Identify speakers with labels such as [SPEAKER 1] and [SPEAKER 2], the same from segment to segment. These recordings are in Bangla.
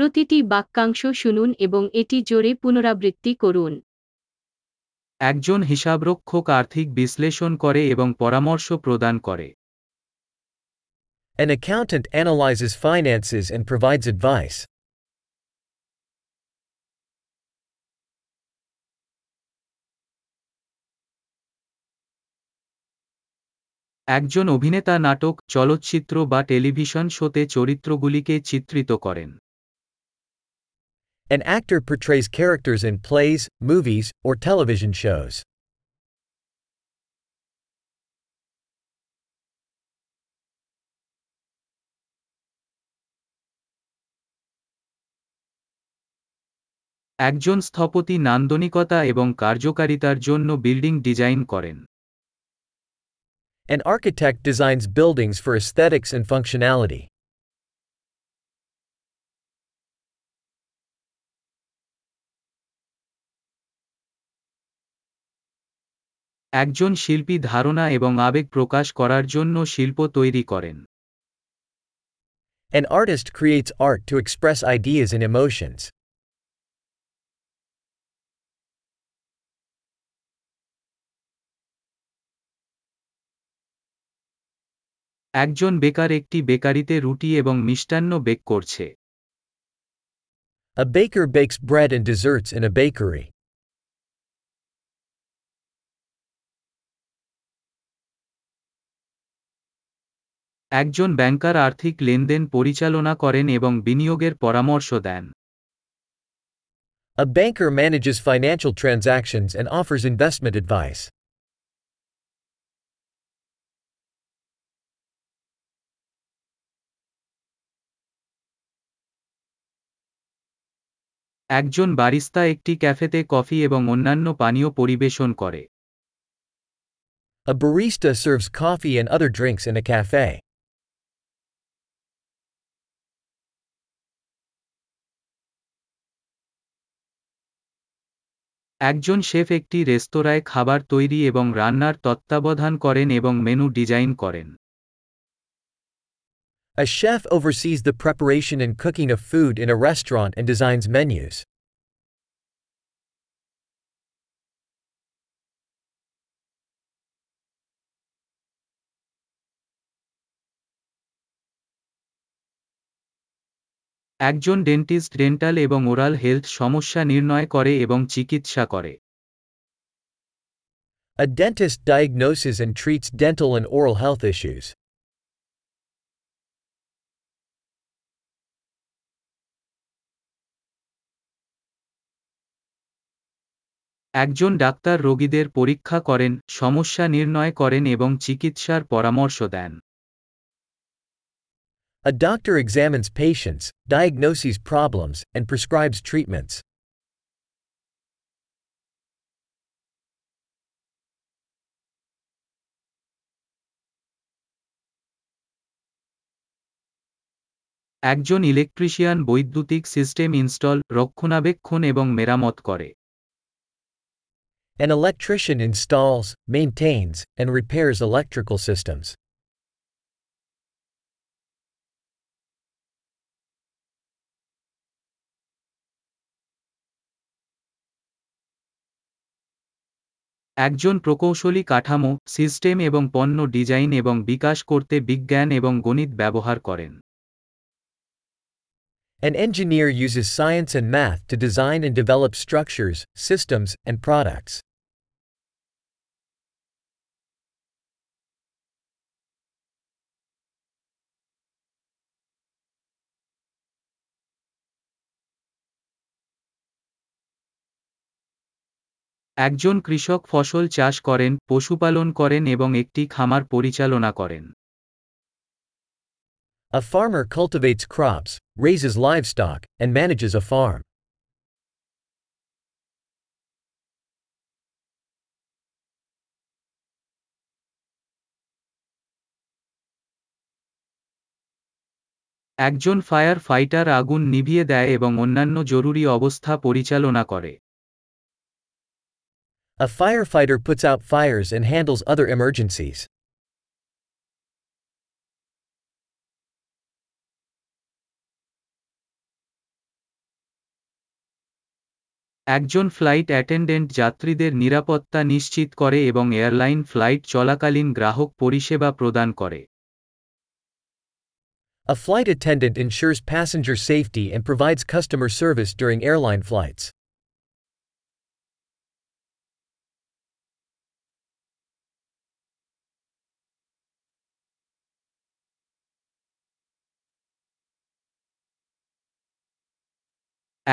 [SPEAKER 1] প্রতিটি বাক্যাংশ শুনুন এবং এটি জোরে পুনরাবৃত্তি করুন।
[SPEAKER 2] একজন হিসাবরক্ষক আর্থিক বিশ্লেষণ করে এবং পরামর্শ প্রদান করে।
[SPEAKER 3] An accountant analyzes finances and provides advice.
[SPEAKER 2] একজন অভিনেতা নাটক চলচ্চিত্র বা টেলিভিশন শোতে চরিত্রগুলিকে চিত্রিত করেন।
[SPEAKER 3] An actor portrays characters in plays, movies, or television shows.
[SPEAKER 2] একজন স্থপতি নান্দনিকতা এবং কার্যকারিতার জন্য বিল্ডিং ডিজাইন করেন
[SPEAKER 3] An architect designs buildings for aesthetics and functionality.
[SPEAKER 2] একজন শিল্পী ধারণা এবং আবেগ প্রকাশ করার জন্য শিল্প তৈরি করেন
[SPEAKER 3] An artist creates art to express ideas and emotions.
[SPEAKER 2] একজন বেকার একটি বেকারিতে রুটি এবং মিষ্টান্ন বেক করছে
[SPEAKER 3] A baker bakes bread and desserts in a bakery.
[SPEAKER 2] একজন ব্যাংকার আর্থিক লেনদেন পরিচালনা করেন এবং বিনিয়োগের পরামর্শ দেন
[SPEAKER 3] A banker manages financial transactions and offers investment advice.
[SPEAKER 2] একজন বারিস্তা একটি ক্যাফেতে কফি এবং অন্যান্য পানীয় পরিবেশন করে
[SPEAKER 3] A barista serves coffee and other drinks in a cafe.
[SPEAKER 2] একজন শেফ একটি রেস্তোরাঁয় খাবার তৈরি এবং রান্নার তত্ত্বাবধান করেন এবং মেনু ডিজাইন করেন
[SPEAKER 3] A chef oversees the preparation and cooking of food in a restaurant and designs menus.
[SPEAKER 2] একজন ডেন্টিস্ট ডেন্টাল এবং ওরাল হেলথ সমস্যা নির্ণয় করে এবং চিকিৎসা করে
[SPEAKER 3] A dentist diagnoses and treats dental and oral health issues.
[SPEAKER 2] একজন ডাক্তার রোগীদের পরীক্ষা করেন সমস্যা নির্ণয় করেন এবং চিকিৎসার পরামর্শ দেন
[SPEAKER 3] A doctor examines patients, diagnoses problems, and prescribes treatments.
[SPEAKER 2] একজন ইলেকট্রিশিয়ান বৈদ্যুতিক সিস্টেম ইনস্টল রক্ষণাবেক্ষণ এবং মেরামত করে
[SPEAKER 3] An electrician installs, maintains, and repairs electrical systems.
[SPEAKER 2] একজন প্রকৌশলী কাঠামো সিস্টেম এবং পণ্য ডিজাইন এবং বিকাশ করতে বিজ্ঞান এবং গণিত ব্যবহার করেন
[SPEAKER 3] An engineer uses science and math to design and develop structures, systems, and products.
[SPEAKER 2] একজন কৃষক ফসল চাষ করেন পশুপালন করেন এবং একটি খামার পরিচালনা করেন
[SPEAKER 3] A farmer cultivates crops, raises livestock, and manages a farm.
[SPEAKER 2] একজন ফায়ার ফাইটার আগুন নিভিয়ে দেয় এবং অন্যান্য জরুরি অবস্থা পরিচালনা করে
[SPEAKER 3] A firefighter puts out fires and handles other emergencies.
[SPEAKER 2] একজন ফ্লাইট অ্যাটেন্ডেন্ট যাত্রীদের নিরাপত্তা নিশ্চিত করে এবং এয়ারলাইন ফ্লাইট চলাকালীন গ্রাহক পরিষেবা প্রদান করে
[SPEAKER 3] A flight attendant ensures passenger safety and provides customer service during airline flights.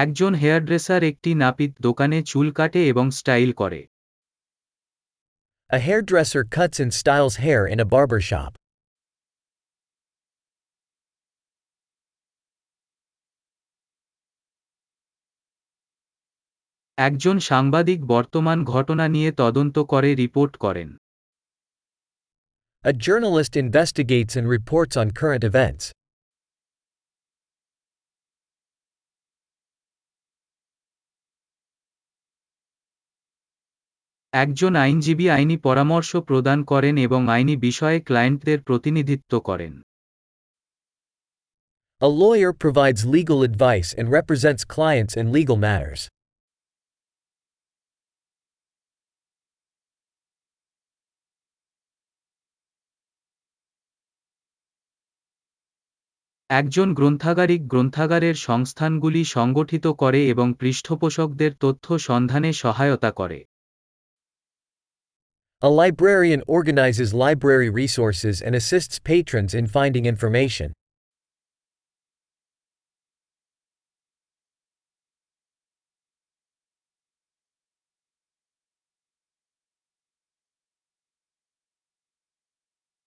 [SPEAKER 2] একজন হেয়ারড্রেসার একটি নাপিত দোকানে চুল কাটে এবং স্টাইল করে
[SPEAKER 3] A hairdresser cuts and styles hair in a barber shop.
[SPEAKER 2] একজন সাংবাদিক বর্তমান ঘটনা নিয়ে তদন্ত করে রিপোর্ট করেন
[SPEAKER 3] A journalist investigates and reports on current events.
[SPEAKER 2] একজন আইনজীবী আইনি পরামর্শ প্রদান করেন এবং আইনি বিষয়ে ক্লায়েন্টদের প্রতিনিধিত্ব করেন
[SPEAKER 3] A lawyer provides legal advice and represents clients in legal matters.
[SPEAKER 2] একজন গ্রন্থাগারিক গ্রন্থাগারের সংস্থানগুলি সংগঠিত করে এবং পৃষ্ঠপোষকদের তথ্য সন্ধানে সহায়তা করে
[SPEAKER 3] A librarian organizes library resources and assists patrons in finding information.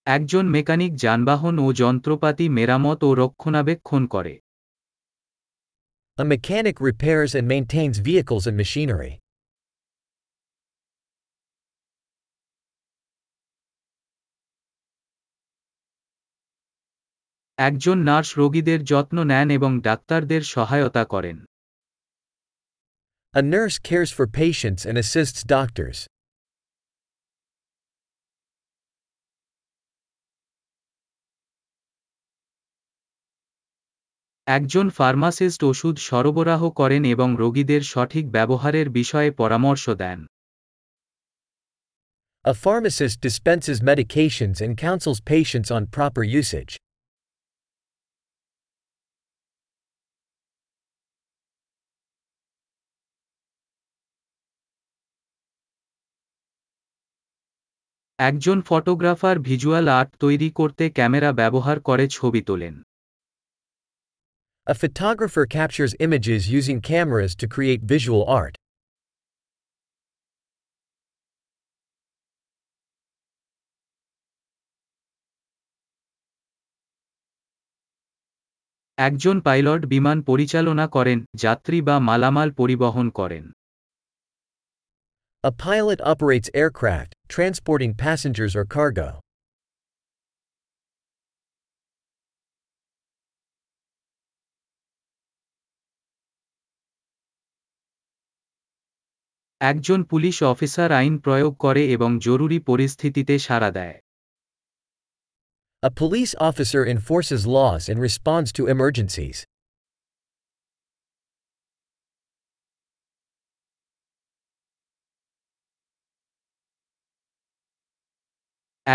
[SPEAKER 2] একজন মেকানিক যানবাহন ও যন্ত্রপাতি মেরামত ও রক্ষণাবেক্ষণ করে
[SPEAKER 3] A mechanic repairs and maintains vehicles and machinery.
[SPEAKER 2] একজন নার্স রোগীদের যত্ন নেন এবং ডাক্তারদের সহায়তা করেন
[SPEAKER 3] A nurse cares for patients and assists doctors.
[SPEAKER 2] একজন ফার্মাসিস্ট ওষুধ সরবরাহ করেন এবং রোগীদের সঠিক ব্যবহারের বিষয়ে পরামর্শ দেন
[SPEAKER 3] A pharmacist dispenses medications and counsels patients on proper usage.
[SPEAKER 2] একজন ফটোগ্রাফার ভিজুয়াল আর্ট তৈরি করতে ক্যামেরা ব্যবহার করে ছবি তোলেন
[SPEAKER 3] A photographer captures images using cameras to create visual art.
[SPEAKER 2] একজন পাইলট বিমান পরিচালনা করেন যাত্রী বা মালামাল পরিবহন করেন
[SPEAKER 3] A pilot operates aircraft, transporting passengers or cargo.
[SPEAKER 2] একজন পুলিশ অফিসার আইন প্রয়োগ করে এবং জরুরি পরিস্থিতিতে সাড়া দেয়
[SPEAKER 3] A police officer enforces laws and responds to emergencies.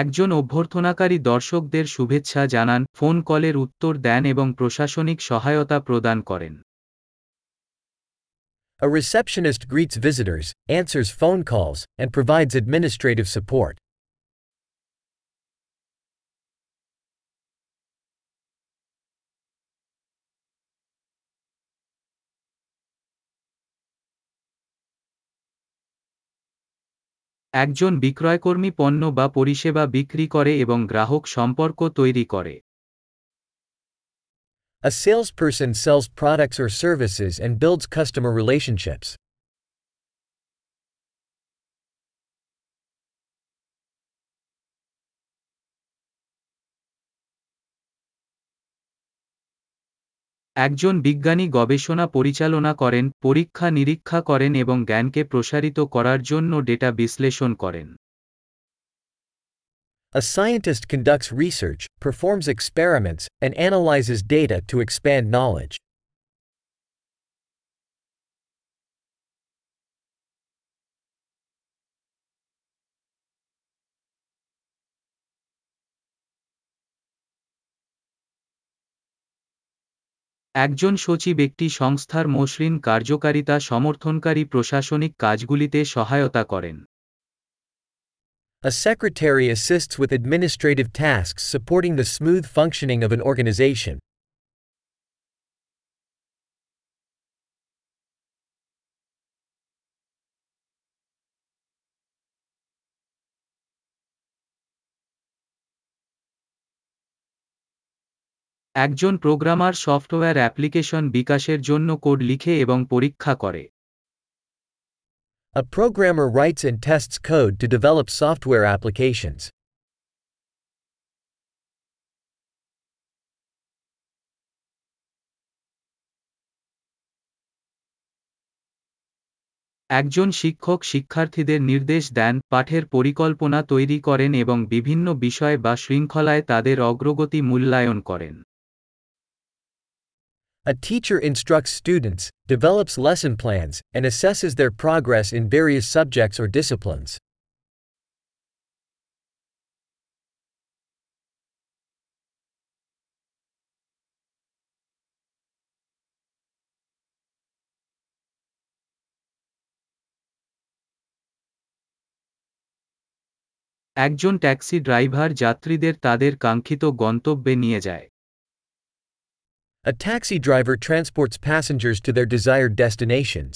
[SPEAKER 2] একজন অভ্যর্থনাকারী দর্শকদের শুভেচ্ছা জানান ফোন কলের উত্তর দেন এবং প্রশাসনিক সহায়তা প্রদান করেন
[SPEAKER 3] A receptionist greets visitors, answers phone calls, and provides administrative support.
[SPEAKER 2] একজন বিক্রয়কর্মী পণ্য বা পরিষেবা বিক্রি করে এবং গ্রাহক সম্পর্ক তৈরি করে
[SPEAKER 3] A salesperson sells products or services and builds customer relationships.
[SPEAKER 2] একজন বিজ্ঞানী গবেষণা পরিচালনা করেন পরীক্ষা নিরীক্ষা করেন এবং জ্ঞানকে প্রসারিত করার জন্য ডেটা বিশ্লেষণ করেন
[SPEAKER 3] A scientist conducts research, performs experiments, and analyzes data to expand knowledge.
[SPEAKER 2] একজন সচিব একটি সংস্থার মসৃণ কার্যকারিতা সমর্থনকারী প্রশাসনিক কাজগুলিতে সহায়তা করেন
[SPEAKER 3] A secretary assists with administrative tasks supporting the smooth functioning of an organization.
[SPEAKER 2] একজন প্রোগ্রামার সফটওয়্যার অ্যাপ্লিকেশন বিকাশের জন্য কোড লিখে এবং পরীক্ষা করে
[SPEAKER 3] A programmer writes and tests code to develop software applications.
[SPEAKER 2] একজন শিক্ষক শিক্ষার্থীদের নির্দেশ দেন পাঠের পরিকল্পনা তৈরি করেন এবং বিভিন্ন বিষয় বা শৃঙ্খলায় তাদের অগ্রগতি মূল্যায়ন করেন
[SPEAKER 3] A teacher instructs students, develops lesson plans, and assesses their progress in various subjects or disciplines.
[SPEAKER 2] একজন ট্যাক্সি ড্রাইভার যাত্রীদের তাদের কাঙ্ক্ষিত গন্তব্যে নিয়ে যায়
[SPEAKER 3] A taxi driver transports passengers to their desired destinations.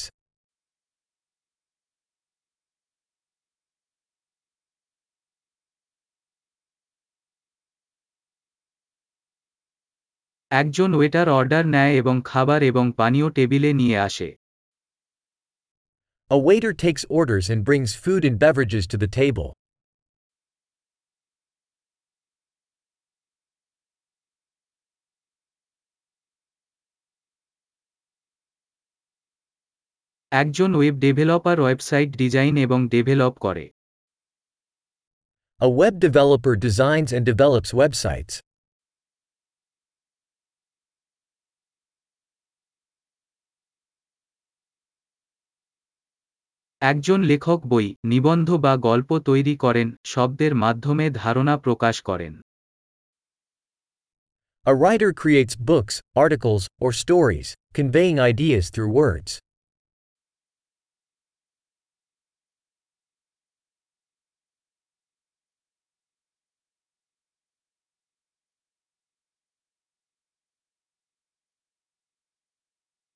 [SPEAKER 2] একজন ওয়েটার অর্ডার নেয় এবং খাবার এবং পানীয় টেবিলে নিয়ে আসে
[SPEAKER 3] A waiter takes orders and brings food and beverages to the table.
[SPEAKER 2] একজন ওয়েব ডেভেলপার ওয়েবসাইট ডিজাইন এবং ডেভেলপ করে
[SPEAKER 3] A web developer designs and develops websites.
[SPEAKER 2] একজন লেখক বই নিবন্ধ বা গল্প তৈরি করেন শব্দের মাধ্যমে ধারণা প্রকাশ করেন
[SPEAKER 3] A writer creates books, articles, or stories, conveying ideas through words.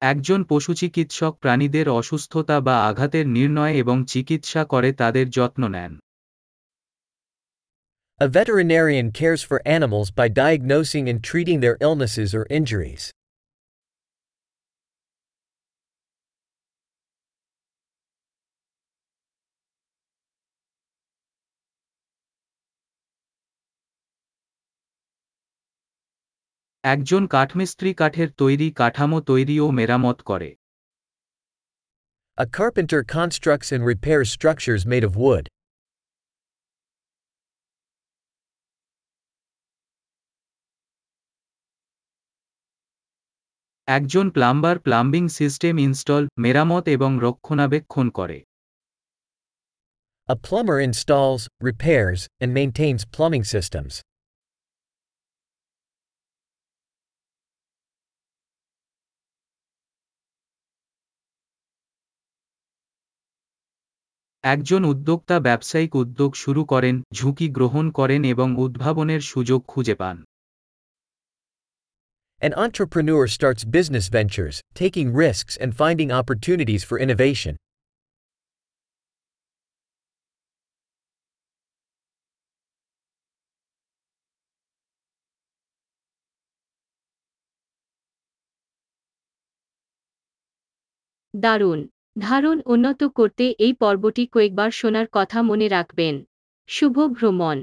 [SPEAKER 2] একজন পশুচিকিৎসক প্রাণীদের অসুস্থতা বা আঘাতের নির্ণয় এবং চিকিৎসা করে তাদের যত্ন নেন
[SPEAKER 3] A veterinarian cares for animals by diagnosing and treating their illnesses or injuries.
[SPEAKER 2] একজন কাঠমিস্ত্রি কাঠের তৈরি কাঠামো তৈরি ও মেরামত করে
[SPEAKER 3] A carpenter constructs and repairs structures made of wood.
[SPEAKER 2] একজন প্লাম্বার প্লাম্বিং সিস্টেম ইনস্টল মেরামত এবং রক্ষণাবেক্ষণ করে
[SPEAKER 3] A plumber installs, repairs, and maintains plumbing systems.
[SPEAKER 2] একজন উদ্যোক্তা ব্যবসায়িক উদ্যোগ শুরু করেন ঝুঁকি গ্রহণ করেন এবং উদ্ভাবনের সুযোগ খুঁজে পান
[SPEAKER 3] An entrepreneur starts business ventures, taking risks and finding opportunities for innovation.
[SPEAKER 1] দারুণ ধারণ উন্নত করতে এই পর্বটি কয়েকবার শোনার কথা মনে রাখবেন। শুভ ভ্রমণ।